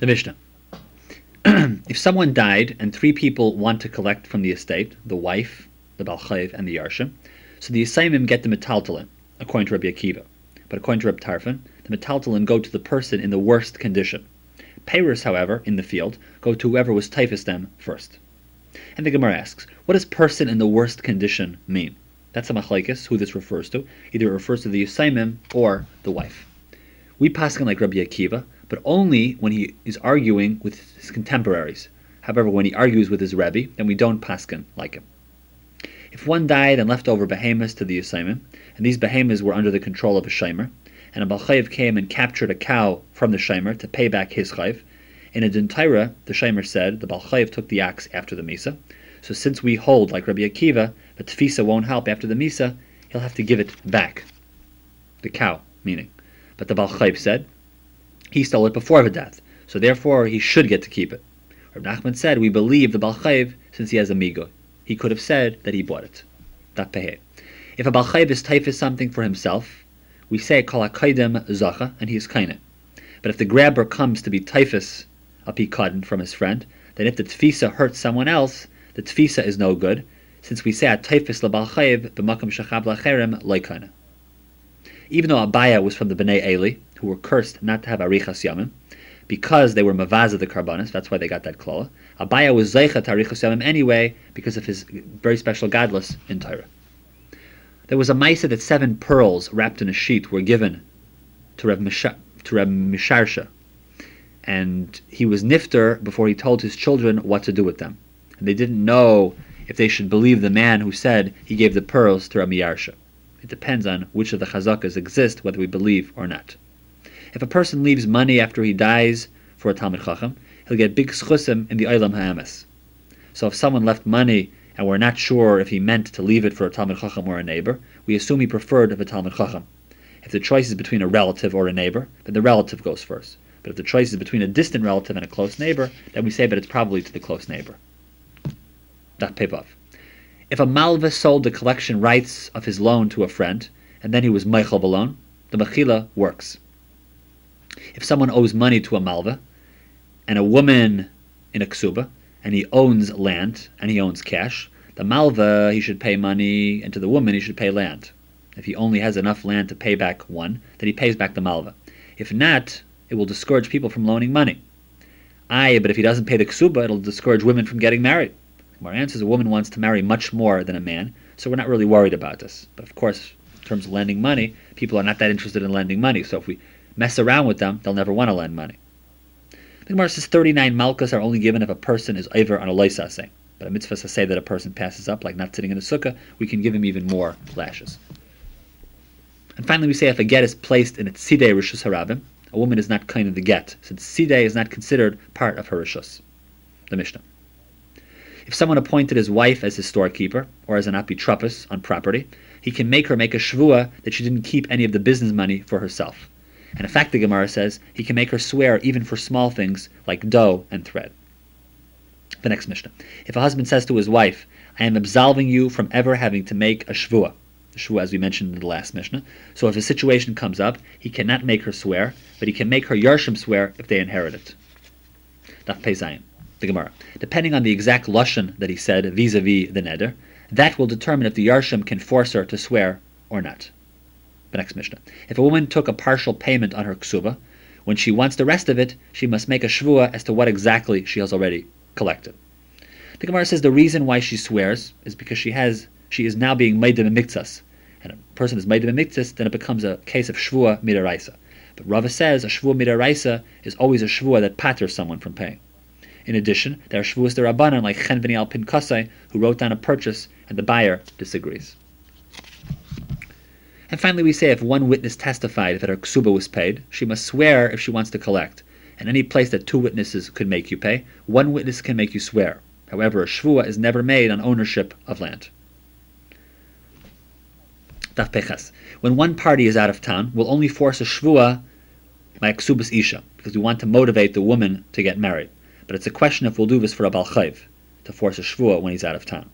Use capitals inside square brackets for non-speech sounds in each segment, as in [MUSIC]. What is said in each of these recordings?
The Mishnah. [CLEARS THROAT] if someone died and three people want to collect from the estate, the wife, the Balchayv, and the Yarshim, so the Yisayimim get the Metaltalin, according to Rabbi Akiva. But according to Rabbi Tarfon, the Metaltalin go to the person in the worst condition. Payers, however, in the field, go to whoever was typhus them first. And the Gemara asks, what does person in the worst condition mean? That's a machlaikis, who this refers to. Either it refers to the Yusaimim or the wife. We pass like Rabbi Akiva, but only when he is arguing with his contemporaries. However, when he argues with his Rebbe, then we don't paskin like him. If one died and left over behemoths to the Yusaimim, and these behemoths were under the control of a Shimer, and a Balchayev came and captured a cow from the Shimer to pay back his chayv, in a Dintira, the Shimer said the Balchayev took the axe after the Misa, so since we hold, like Rabbi Akiva, that Tfisa won't help after the Misa, he'll have to give it back. The cow, meaning. But the Balchayev said, he stole it before the death, so therefore he should get to keep it. Reb Nachman said, we believe the Balchayev since he has a migo. He could have said that he bought it. If a Balchayev is typhus something for himself, we say kol hakaidim zacha, and he is kaina. But if the grabber comes to be typhus a pikadon from his friend, then if the tfisa hurts someone else, the tfisa is no good, since we say a typhus labalchayev b'makam shachab lacherem loikana. Even though Abaye was from the Bnei Eli, who were cursed not to have arichas yamim, because they were mavaza the karbanis, that's why they got that klola. Abaye was zeicha to arichas yamim anyway because of his very special godless in Torah. There was a maisa that seven pearls wrapped in a sheet were given to Reb, Misha, to Reb Misharsha, and he was nifter before he told his children what to do with them. And they didn't know if they should believe the man who said he gave the pearls to Reb Yarsha. It depends on which of the chazakas exist, whether we believe or not. If a person leaves money after he dies for a Talmud Chacham, he'll get big schusim in the Eilam Ha'amas. So if someone left money and we're not sure if he meant to leave it for a Talmud Chacham or a neighbor, we assume he preferred a Talmud Chacham. If the choice is between a relative or a neighbor, then the relative goes first. But if the choice is between a distant relative and a close neighbor, then we say that it's probably to the close neighbor. That pevav. If a malva sold the collection rights of his loan to a friend, and then he was meichel balon, the mechila works. If someone owes money to a malva, and a woman in a ksuba, and he owns land and he owns cash, the malva he should pay money, and to the woman he should pay land. If he only has enough land to pay back one, then he pays back the malva. If not, it will discourage people from loaning money. Aye, but if he doesn't pay the ksuba, it'll discourage women from getting married. Our answer is a woman wants to marry much more than a man, so we're not really worried about this. But of course, in terms of lending money, people are not that interested in lending money. So if we mess around with them, they'll never want to lend money. The Gemara says 39 malkas are only given if a person is over on a loisasing. But a mitzvah to say that a person passes up, like not sitting in a sukkah, we can give him even more lashes. And finally, we say if a get is placed in a sidei rishus harabim, a woman is not kind of the get, since sidei is not considered part of her rishus. The Mishnah. If someone appointed his wife as his storekeeper, or as an apitropis on property, he can make her make a shvua that she didn't keep any of the business money for herself. And in fact, the Gemara says he can make her swear even for small things like dough and thread. The next Mishnah. If a husband says to his wife, I am absolving you from ever having to make a shvua, the shvua as we mentioned in the last Mishnah, so if a situation comes up, he cannot make her swear, but he can make her yarshim swear if they inherit it. Daf Pei the Gemara. Depending on the exact lashon that he said vis-a-vis the neder, that will determine if the yarshim can force her to swear or not. The next Mishnah. If a woman took a partial payment on her ksuba, when she wants the rest of it, she must make a shvua as to what exactly she has already collected. The Gemara says the reason why she swears is because she has she is now being made in miktsas. And a person is made in miktsas, then it becomes a case of shvua midaraisa. But Rava says a shvua midaraisa is always a shvua that patters someone from paying. In addition, there are shvuas derabanan like Chen B'nai Al Pinkasai, who wrote down a purchase and the buyer disagrees. And finally, we say if one witness testified that her ksuba was paid, she must swear if she wants to collect. And any place that two witnesses could make you pay, one witness can make you swear. However, a shvua is never made on ownership of land. Daf When one party is out of town, we'll only force a shvua by ksubas isha, because we want to motivate the woman to get married. But it's a question if we'll do this for a balchayv, to force a shvua when he's out of town.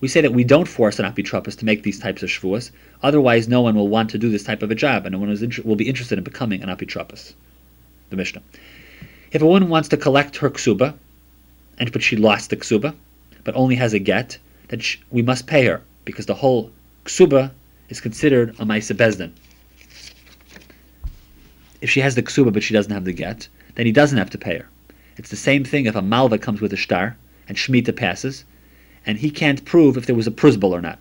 We say that we don't force an apitropis to make these types of shvuas, otherwise no one will want to do this type of a job, and no one will be interested in becoming an apitropis. The Mishnah. If a woman wants to collect her ksuba, and but she lost the ksuba, but only has a get, then she, we must pay her because the whole ksuba is considered a ma'isa bezdin. If she has the ksuba but she doesn't have the get, then he doesn't have to pay her. It's the same thing if a malva comes with a star and shmita passes, and he can't prove if there was a pruzbal or not.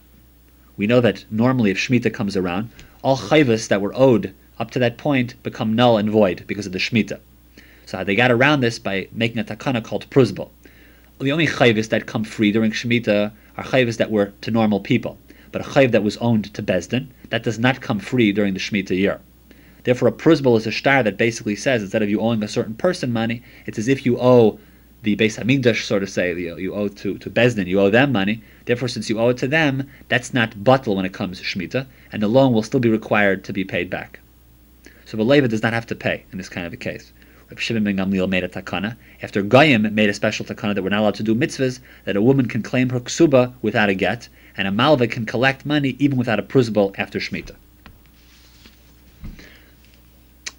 We know that normally if shmita comes around, all chayvas that were owed up to that point become null and void because of the shmita. So they got around this by making a takana called pruzbal. The only chayvas that come free during shmita are chayvas that were to normal people, but a chayv that was owned to bezdin that does not come free during the shmita year. Therefore, a pruzbal is a star that basically says instead of you owing a certain person money, it's as if you owe the Beis Hamikdash, sort of say, you, you owe to, to Bezdin, you owe them money. Therefore, since you owe it to them, that's not batal when it comes to Shemitah, and the loan will still be required to be paid back. So the Leva does not have to pay in this kind of a case. Reb Shimon ben Gamliel made a takana. After Goyim made a special takana that we're not allowed to do mitzvahs, that a woman can claim her ksuba without a get, and a malva can collect money even without a pruzbal after Shemitah.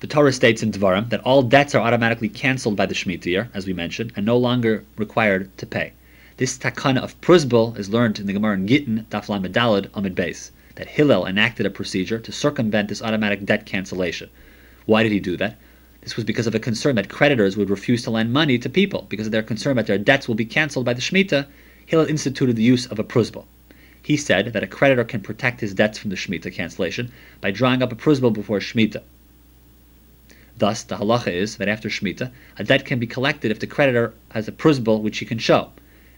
The Torah states in Dvarim that all debts are automatically cancelled by the Shemitah year, as we mentioned, and no longer required to pay. This takana of pruzbal is learned in the Gemara in Gittin, Daflan Medalad, Amid Beis, that Hillel enacted a procedure to circumvent this automatic debt cancellation. Why did he do that? This was because of a concern that creditors would refuse to lend money to people because of their concern that their debts will be cancelled by the Shemitah. Hillel instituted the use of a pruzbal. He said that a creditor can protect his debts from the Shemitah cancellation by drawing up a pruzbal before Shemitah. Thus, the halacha is that after Shemitah, a debt can be collected if the creditor has a pruzbal which he can show.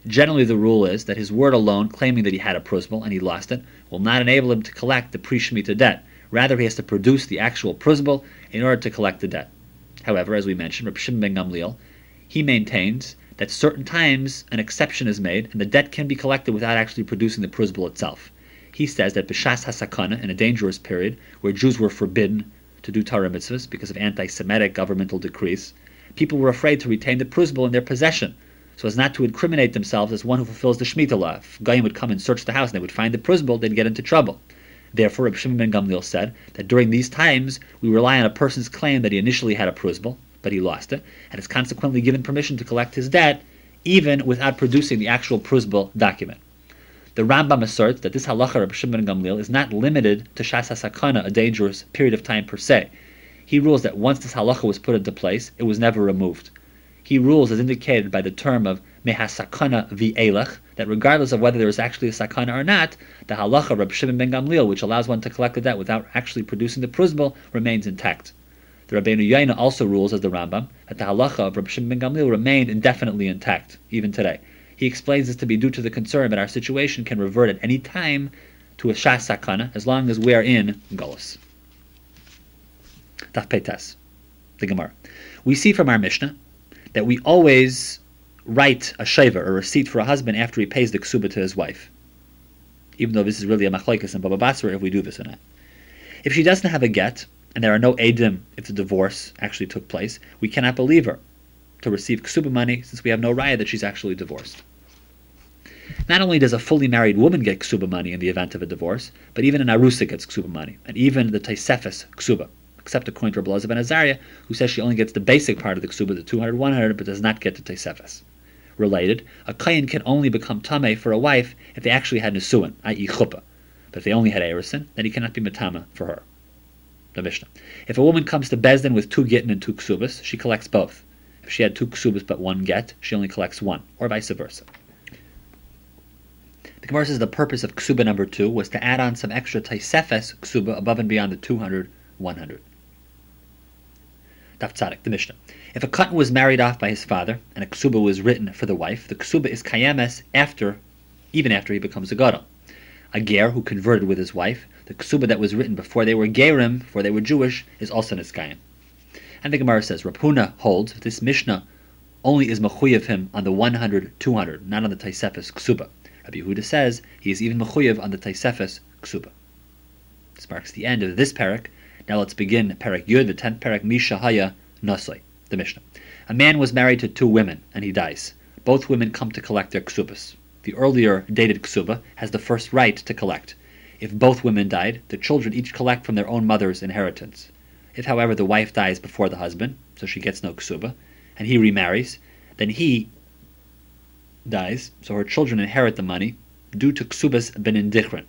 Generally, the rule is that his word alone, claiming that he had a pruzbal and he lost it, will not enable him to collect the pre-Shemitah debt. Rather, he has to produce the actual pruzbal in order to collect the debt. However, as we mentioned, Reb Shimon ben Gamliel, he maintains that certain times an exception is made and the debt can be collected without actually producing the pruzbal itself. He says that b'shas hasakana, in a dangerous period where Jews were forbidden to do Torah mitzvahs because of anti-Semitic governmental decrees, people were afraid to retain the pruzbal in their possession, so as not to incriminate themselves as one who fulfills the Shemitah law. If Goyim would come and search the house and they would find the pruzbal, they'd get into trouble. Therefore, Reb Shimon ben Gamliel said that during these times we rely on a person's claim that he initially had a pruzbal, but he lost it, and is consequently given permission to collect his debt, even without producing the actual pruzbal document. The Rambam asserts that this halacha of Shimon Gamliel is not limited to Shas HaSakana, a dangerous period of time per se. He rules that once this halacha was put into place, it was never removed. He rules, as indicated by the term of mehasakana v'elech, that regardless of whether there is actually a sakana or not, the halacha of Shimon ben Gamliel, which allows one to collect the debt without actually producing the pruzbal, remains intact. The Rabbeinu Yaina also rules, as the Rambam, that the halacha of Reb Shimon ben Gamliel remained indefinitely intact, even today. He explains this to be due to the concern that our situation can revert at any time to a shas sakana as long as we are in Golos. Taf Petas, the Gemara. We see from our Mishnah that we always write a shaver, a receipt for a husband after he pays the ksuba to his wife. Even though this is really a machlaikas and Baba Basra if we do this or not. If she doesn't have a get, and there are no edim if the divorce actually took place, we cannot believe her to receive ksuba money since we have no raya that she's actually divorced. Not only does a fully married woman get ksuba money in the event of a divorce, but even an arusa gets ksuba money, and even the taisefes ksuba, except according to Rabbi ben Azariah, who says she only gets the basic part of the ksuba, the 200, 100, but does not get the taisefes. Related, a kayin can only become tame for a wife if they actually had nisuin, i.e. chuppah. But if they only had erisin, then he cannot be matama for her. The Mishnah. If a woman comes to Bezdin with two gittin and two ksubas, she collects both. If she had two ksubas but one get, she only collects one, or vice versa. The Gemara says the purpose of ksuba number two was to add on some extra taisefes ksuba above and beyond the 200, 100. Daf Tzadik, the Mishnah. If a katan was married off by his father and a ksuba was written for the wife, the ksuba is kayemes after, even after he becomes a gadol. A ger who converted with his wife, the ksuba that was written before they were gerim, before they were Jewish, is also niskayim. And the Gemara says, Rapuna holds this Mishnah only is mechuyev him on the 100, 200, not on the Taisefes Ksuba. Rabbi Yehuda says he is even mechuyev on the Taisefes Ksuba. This marks the end of this parak. Now let's begin parak Yud, the 10th parak Mishahaya Nosoi, the Mishnah. A man was married to two women, and he dies. Both women come to collect their ksubas. The earlier dated ksuba has the first right to collect. If both women died, the children each collect from their own mother's inheritance. If, however, the wife dies before the husband, so she gets no ksuba, and he remarries, then he dies, so her children inherit the money due to ksubas ben indichrin.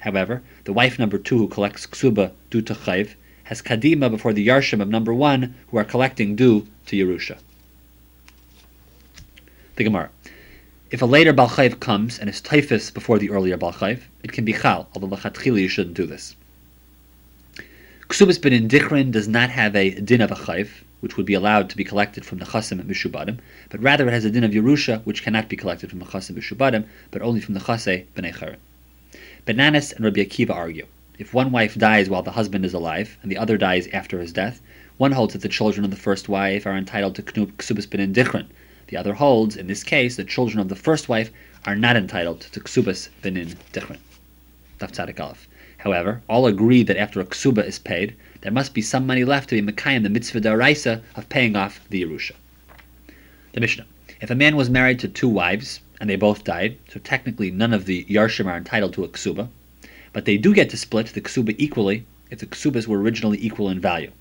However, the wife number two who collects ksuba due to chayv has kadima before the yarshim of number one who are collecting due to Yerusha. The Gemara. If a later Balchayv comes and is typhus before the earlier Balchayv, it can be chal, although lachatchili you shouldn't do this. Ksubas ben indichrin does not have a din of a chayv, which would be allowed to be collected from the chasim at mishubadim, but rather it has a din of Yerusha, which cannot be collected from the chasim mishubadim, but only from the chase b'nei. Ben Nanas and Rabbi Akiva argue. If one wife dies while the husband is alive, and the other dies after his death, one holds that the children of the first wife are entitled to ksubas ben indichrin. The other holds, in this case, the children of the first wife are not entitled to ksubas ben indichrin. However, all agree that after a ksuba is paid, there must be some money left to be Mekayim the mitzvah daraisa of paying off the Yerusha. The Mishnah. If a man was married to two wives, and they both died, so technically none of the Yarshim are entitled to a ksuba, but they do get to split the ksuba equally if the ksubas were originally equal in value.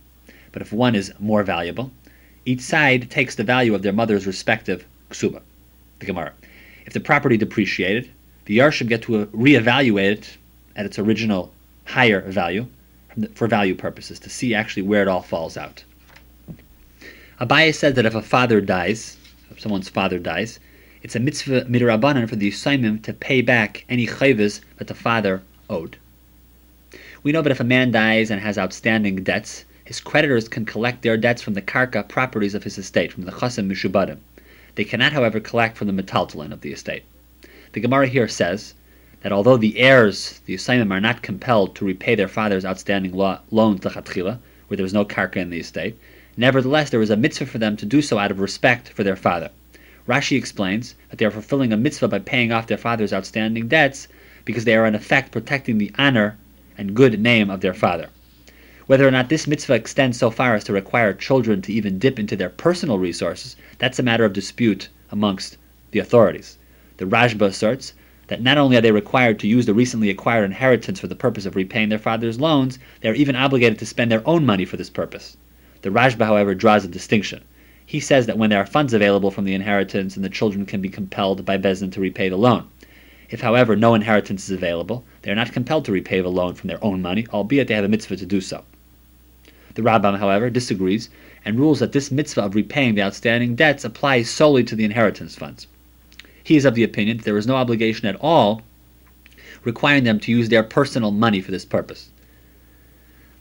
But if one is more valuable, each side takes the value of their mother's respective ksuba. The Gemara. If the property depreciated, the Yarshim get to reevaluate it at its original higher value for value purposes to see actually where it all falls out. Abaye said that if a father dies, if someone's father dies, it's a mitzvah midrabanan for the Yisraimim to pay back any chayvas that the father owed. We know that if a man dies and has outstanding debts, his creditors can collect their debts from the karka properties of his estate, from the chasim mishubadim. They cannot, however, collect from the metaltalin of the estate. The Gemara here says that although the heirs, the Yisraimim, are not compelled to repay their father's outstanding lo- loans lechatchila, where there was no karka in the estate, nevertheless there is a mitzvah for them to do so out of respect for their father. Rashi explains that they are fulfilling a mitzvah by paying off their father's outstanding debts because they are in effect protecting the honor and good name of their father. Whether or not this mitzvah extends so far as to require children to even dip into their personal resources, that's a matter of dispute amongst the authorities. The Rashba asserts that not only are they required to use the recently acquired inheritance for the purpose of repaying their father's loans, they are even obligated to spend their own money for this purpose. The Rashba, however, draws a distinction. He says that when there are funds available from the inheritance and the children can be compelled by Bezdin to repay the loan. If, however, no inheritance is available, they are not compelled to repay the loan from their own money, albeit they have a mitzvah to do so. The Rambam, however, disagrees and rules that this mitzvah of repaying the outstanding debts applies solely to the inheritance funds. He is of the opinion that there is no obligation at all requiring them to use their personal money for this purpose.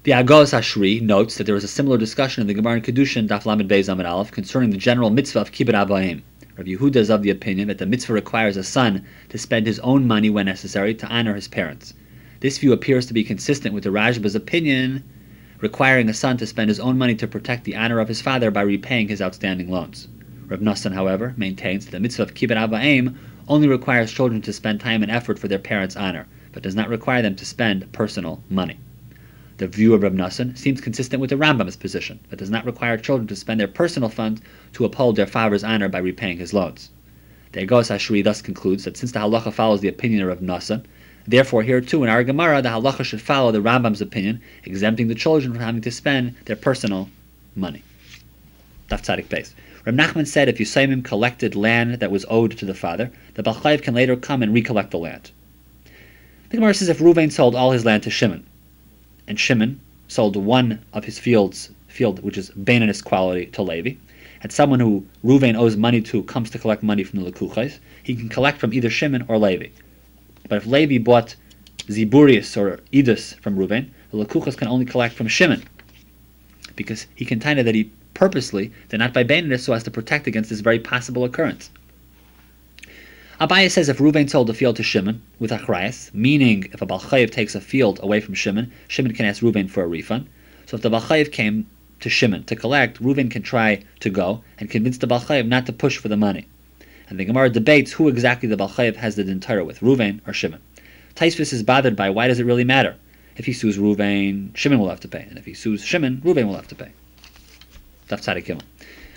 The Agos Ashri notes that there was a similar discussion in the Gemara in Kedushin Daf Lamed Beis Amid Aleph concerning the general mitzvah of kibbut avayim. Rav Yehuda is of the opinion that the mitzvah requires a son to spend his own money when necessary to honor his parents. This view appears to be consistent with the Rashba's opinion, requiring a son to spend his own money to protect the honor of his father by repaying his outstanding loans. Rav Nassan, however, maintains that the mitzvah of kibbut avayim only requires children to spend time and effort for their parents' honor, but does not require them to spend personal money. The view of Rav Nassan seems consistent with the Rambam's position, that does not require children to spend their personal funds to uphold their father's honor by repaying his loans. The Egos Ashri thus concludes that since the halacha follows the opinion of Reb Nassan, therefore here too in our Gemara the halacha should follow the Rambam's opinion, exempting the children from having to spend their personal money. Daf Tzadik. Reb Nachman said if Yusaimim collected land that was owed to the father, the Balchayv can later come and recollect the land. The Gemara says if Ruvain sold all his land to Shimon, and Shimon sold one of his fields, field which is Baininist quality, to Levi, and someone who Ruvain owes money to comes to collect money from the Lekuchais, he can collect from either Shimon or Levi. But if Levi bought Ziburius or Edus from Ruvain, the Lekuchas can only collect from Shimon, because he contended that he purposely did not buy Baininist so as to protect against this very possible occurrence. Abaye says if Ruvain sold a field to Shimon with achrayas, meaning if a Balchayev takes a field away from Shimon, Shimon can ask Ruvain for a refund. So if the Balchayev came to Shimon to collect, Ruvain can try to go and convince the Balchayev not to push for the money. And the Gemara debates who exactly the Balchayev has the dintara with, Ruvain or Shimon. Taisvis is bothered by why does it really matter? If he sues Ruvain, Shimon will have to pay, and if he sues Shimon, Ruvain will have to pay.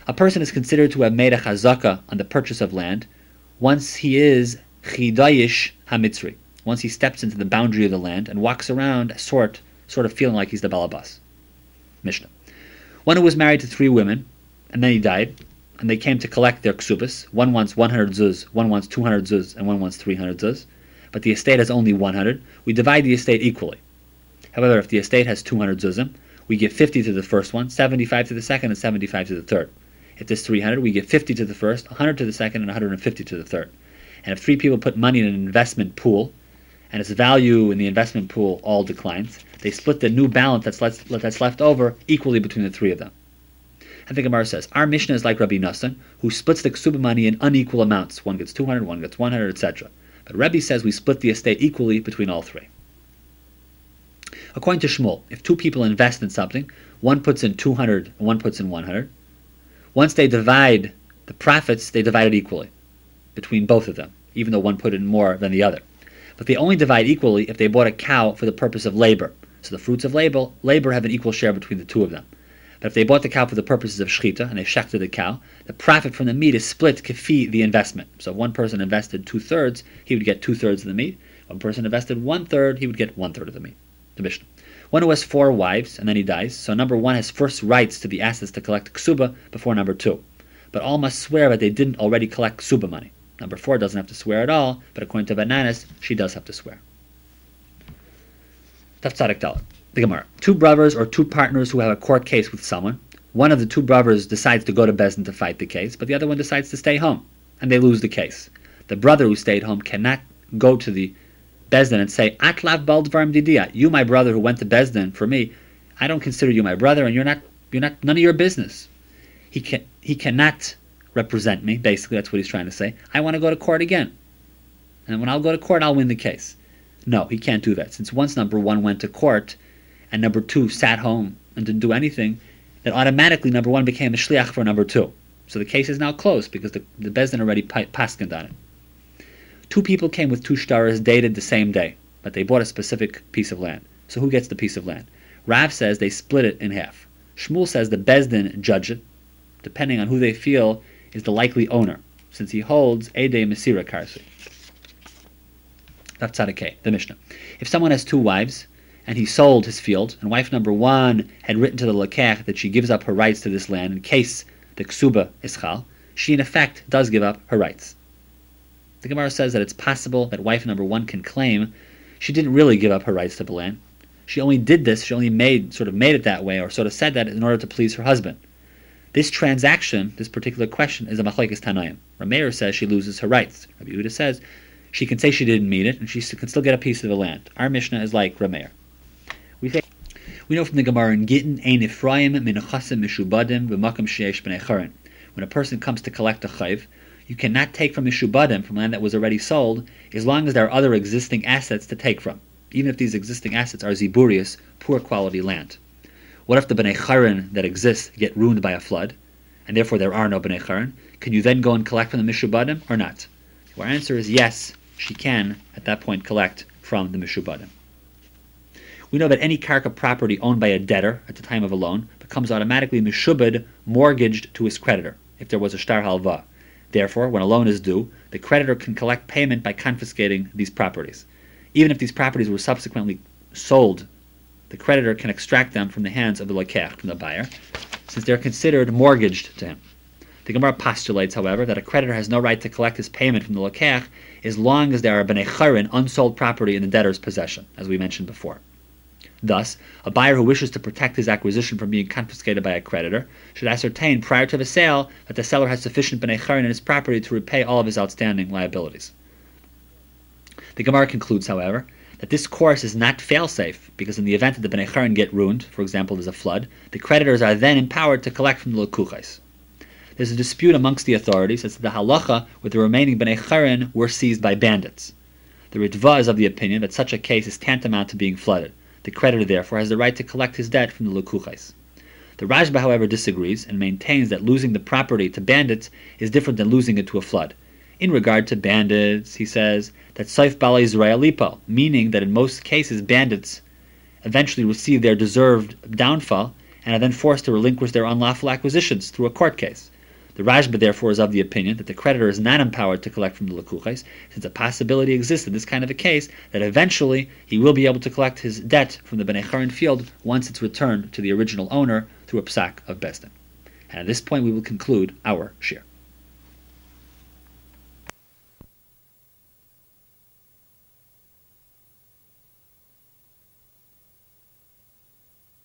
A person is considered to have made a chazaka on the purchase of land once he is chidayish hamitzri, once he steps into the boundary of the land and walks around sort sort of feeling like he's the balabas. Mishnah. One who was married to three women and then he died, and they came to collect their ksubas. One wants 100 zuz, one wants 200 zuz, and one wants 300 zuz. But the estate has only 100. We divide the estate equally. However, if the estate has 200 zuzim, we give 50 to the first one, 75 to the second, and 75 to the third. If there's 300, we give 50 to the first, 100 to the second, and 150 to the third. And if three people put money in an investment pool, and its value in the investment pool all declines, they split the new balance that's left, that's left over equally between the three of them. And the Gemara says, our Mishnah is like Rabbi Nassan, who splits the ksuba money in unequal amounts. One gets 200, one gets 100, etc. But Rabbi says we split the estate equally between all three. According to Shmuel, if two people invest in something, one puts in 200 and one puts in 100, once they divide the profits, they divide it equally between both of them, even though one put in more than the other. But they only divide equally if they bought a cow for the purpose of labor. So the fruits of labor, labor have an equal share between the two of them. But if they bought the cow for the purposes of shechita and they shechted the cow, the profit from the meat is split kafi the investment. So if one person invested two thirds, he would get two thirds of the meat. One person invested one third, he would get one third of the meat. The Mishnah. One who has four wives and then he dies, so number one has first rights to the assets to collect ksuba before number two. But all must swear that they didn't already collect ksuba money. Number four doesn't have to swear at all, but according to Ben Nanas, she does have to swear. Tafsadik Dalit the Gemara. Two brothers or two partners who have a court case with someone. One of the two brothers decides to go to Bezdin to fight the case, but the other one decides to stay home, and they lose the case. The brother who stayed home cannot go to the Bezdin and say, Atlav Baldvarm Didia, uh, you my brother who went to Bezdin for me, I don't consider you my brother and you're not you're not none of your business. He can he cannot represent me, basically that's what he's trying to say. I want to go to court again. And when I'll go to court I'll win the case. No, he can't do that. Since once number one went to court, and number two sat home and didn't do anything, then automatically number one became a shliach for number two. So the case is now closed because the, the Bezdin already paskined on it. Two people came with two shtaras dated the same day, but they bought a specific piece of land. So who gets the piece of land? Rav says they split it in half. Shmuel says the Bezdin judge it, depending on who they feel is the likely owner, since he holds Ede Mesira Karsi. That's Tzadikeh, the Mishnah. If someone has two wives, and he sold his field, and wife number one had written to the Lakech that she gives up her rights to this land in case the Ksuba is Chal, she in effect does give up her rights. The Gemara says that it's possible that wife number one can claim she didn't really give up her rights to the land. She only did this, she only made sort of made it that way, or sort of said that in order to please her husband. This transaction, this particular question, is a machlekes tanoim. Rameir says she loses her rights. Rabbi Yehuda says she can say she didn't mean it, and she can still get a piece of the land. Our Mishnah is like Rameir. We say we know from the Gemara in Gittin, Ein Ephraim min mishubadim v'makam sheyesh b'nei. When a person comes to collect a chayv, you cannot take from mishubadim, from land that was already sold, as long as there are other existing assets to take from, even if these existing assets are ziburius, poor quality land. What if the b'nei charin that exists get ruined by a flood, and therefore there are no b'nei charin? Can you then go and collect from the mishubadim or not? Our answer is yes, she can at that point collect from the mishubadim. We know that any karka property owned by a debtor at the time of a loan becomes automatically mishubad, mortgaged to his creditor, if there was a shtar halva. Therefore, when a loan is due, the creditor can collect payment by confiscating these properties. Even if these properties were subsequently sold, the creditor can extract them from the hands of the lakech, from the buyer, since they're considered mortgaged to him. The Gemara postulates, however, that a creditor has no right to collect his payment from the lakech as long as there are b'nei unsold property in the debtor's possession, as we mentioned before. Thus, a buyer who wishes to protect his acquisition from being confiscated by a creditor should ascertain prior to the sale that the seller has sufficient b'nei in his property to repay all of his outstanding liabilities. The Gemara concludes, however, that this course is not fail-safe because in the event that the b'nei get ruined, for example, there's a flood, the creditors are then empowered to collect from the lekuches. There's a dispute amongst the authorities as to the halacha with the remaining b'nei were seized by bandits. The Ritva is of the opinion that such a case is tantamount to being flooded. The creditor, therefore, has the right to collect his debt from the lekuches. The Rashba, however, disagrees and maintains that losing the property to bandits is different than losing it to a flood. In regard to bandits, he says that Saif Bala Israelipo, meaning that in most cases bandits eventually receive their deserved downfall and are then forced to relinquish their unlawful acquisitions through a court case. The Rashba therefore is of the opinion that the creditor is not empowered to collect from the lekuches, since a possibility exists in this kind of a case that eventually he will be able to collect his debt from the Bnei field once it's returned to the original owner through a psak of Besdin. And at this point, we will conclude our share.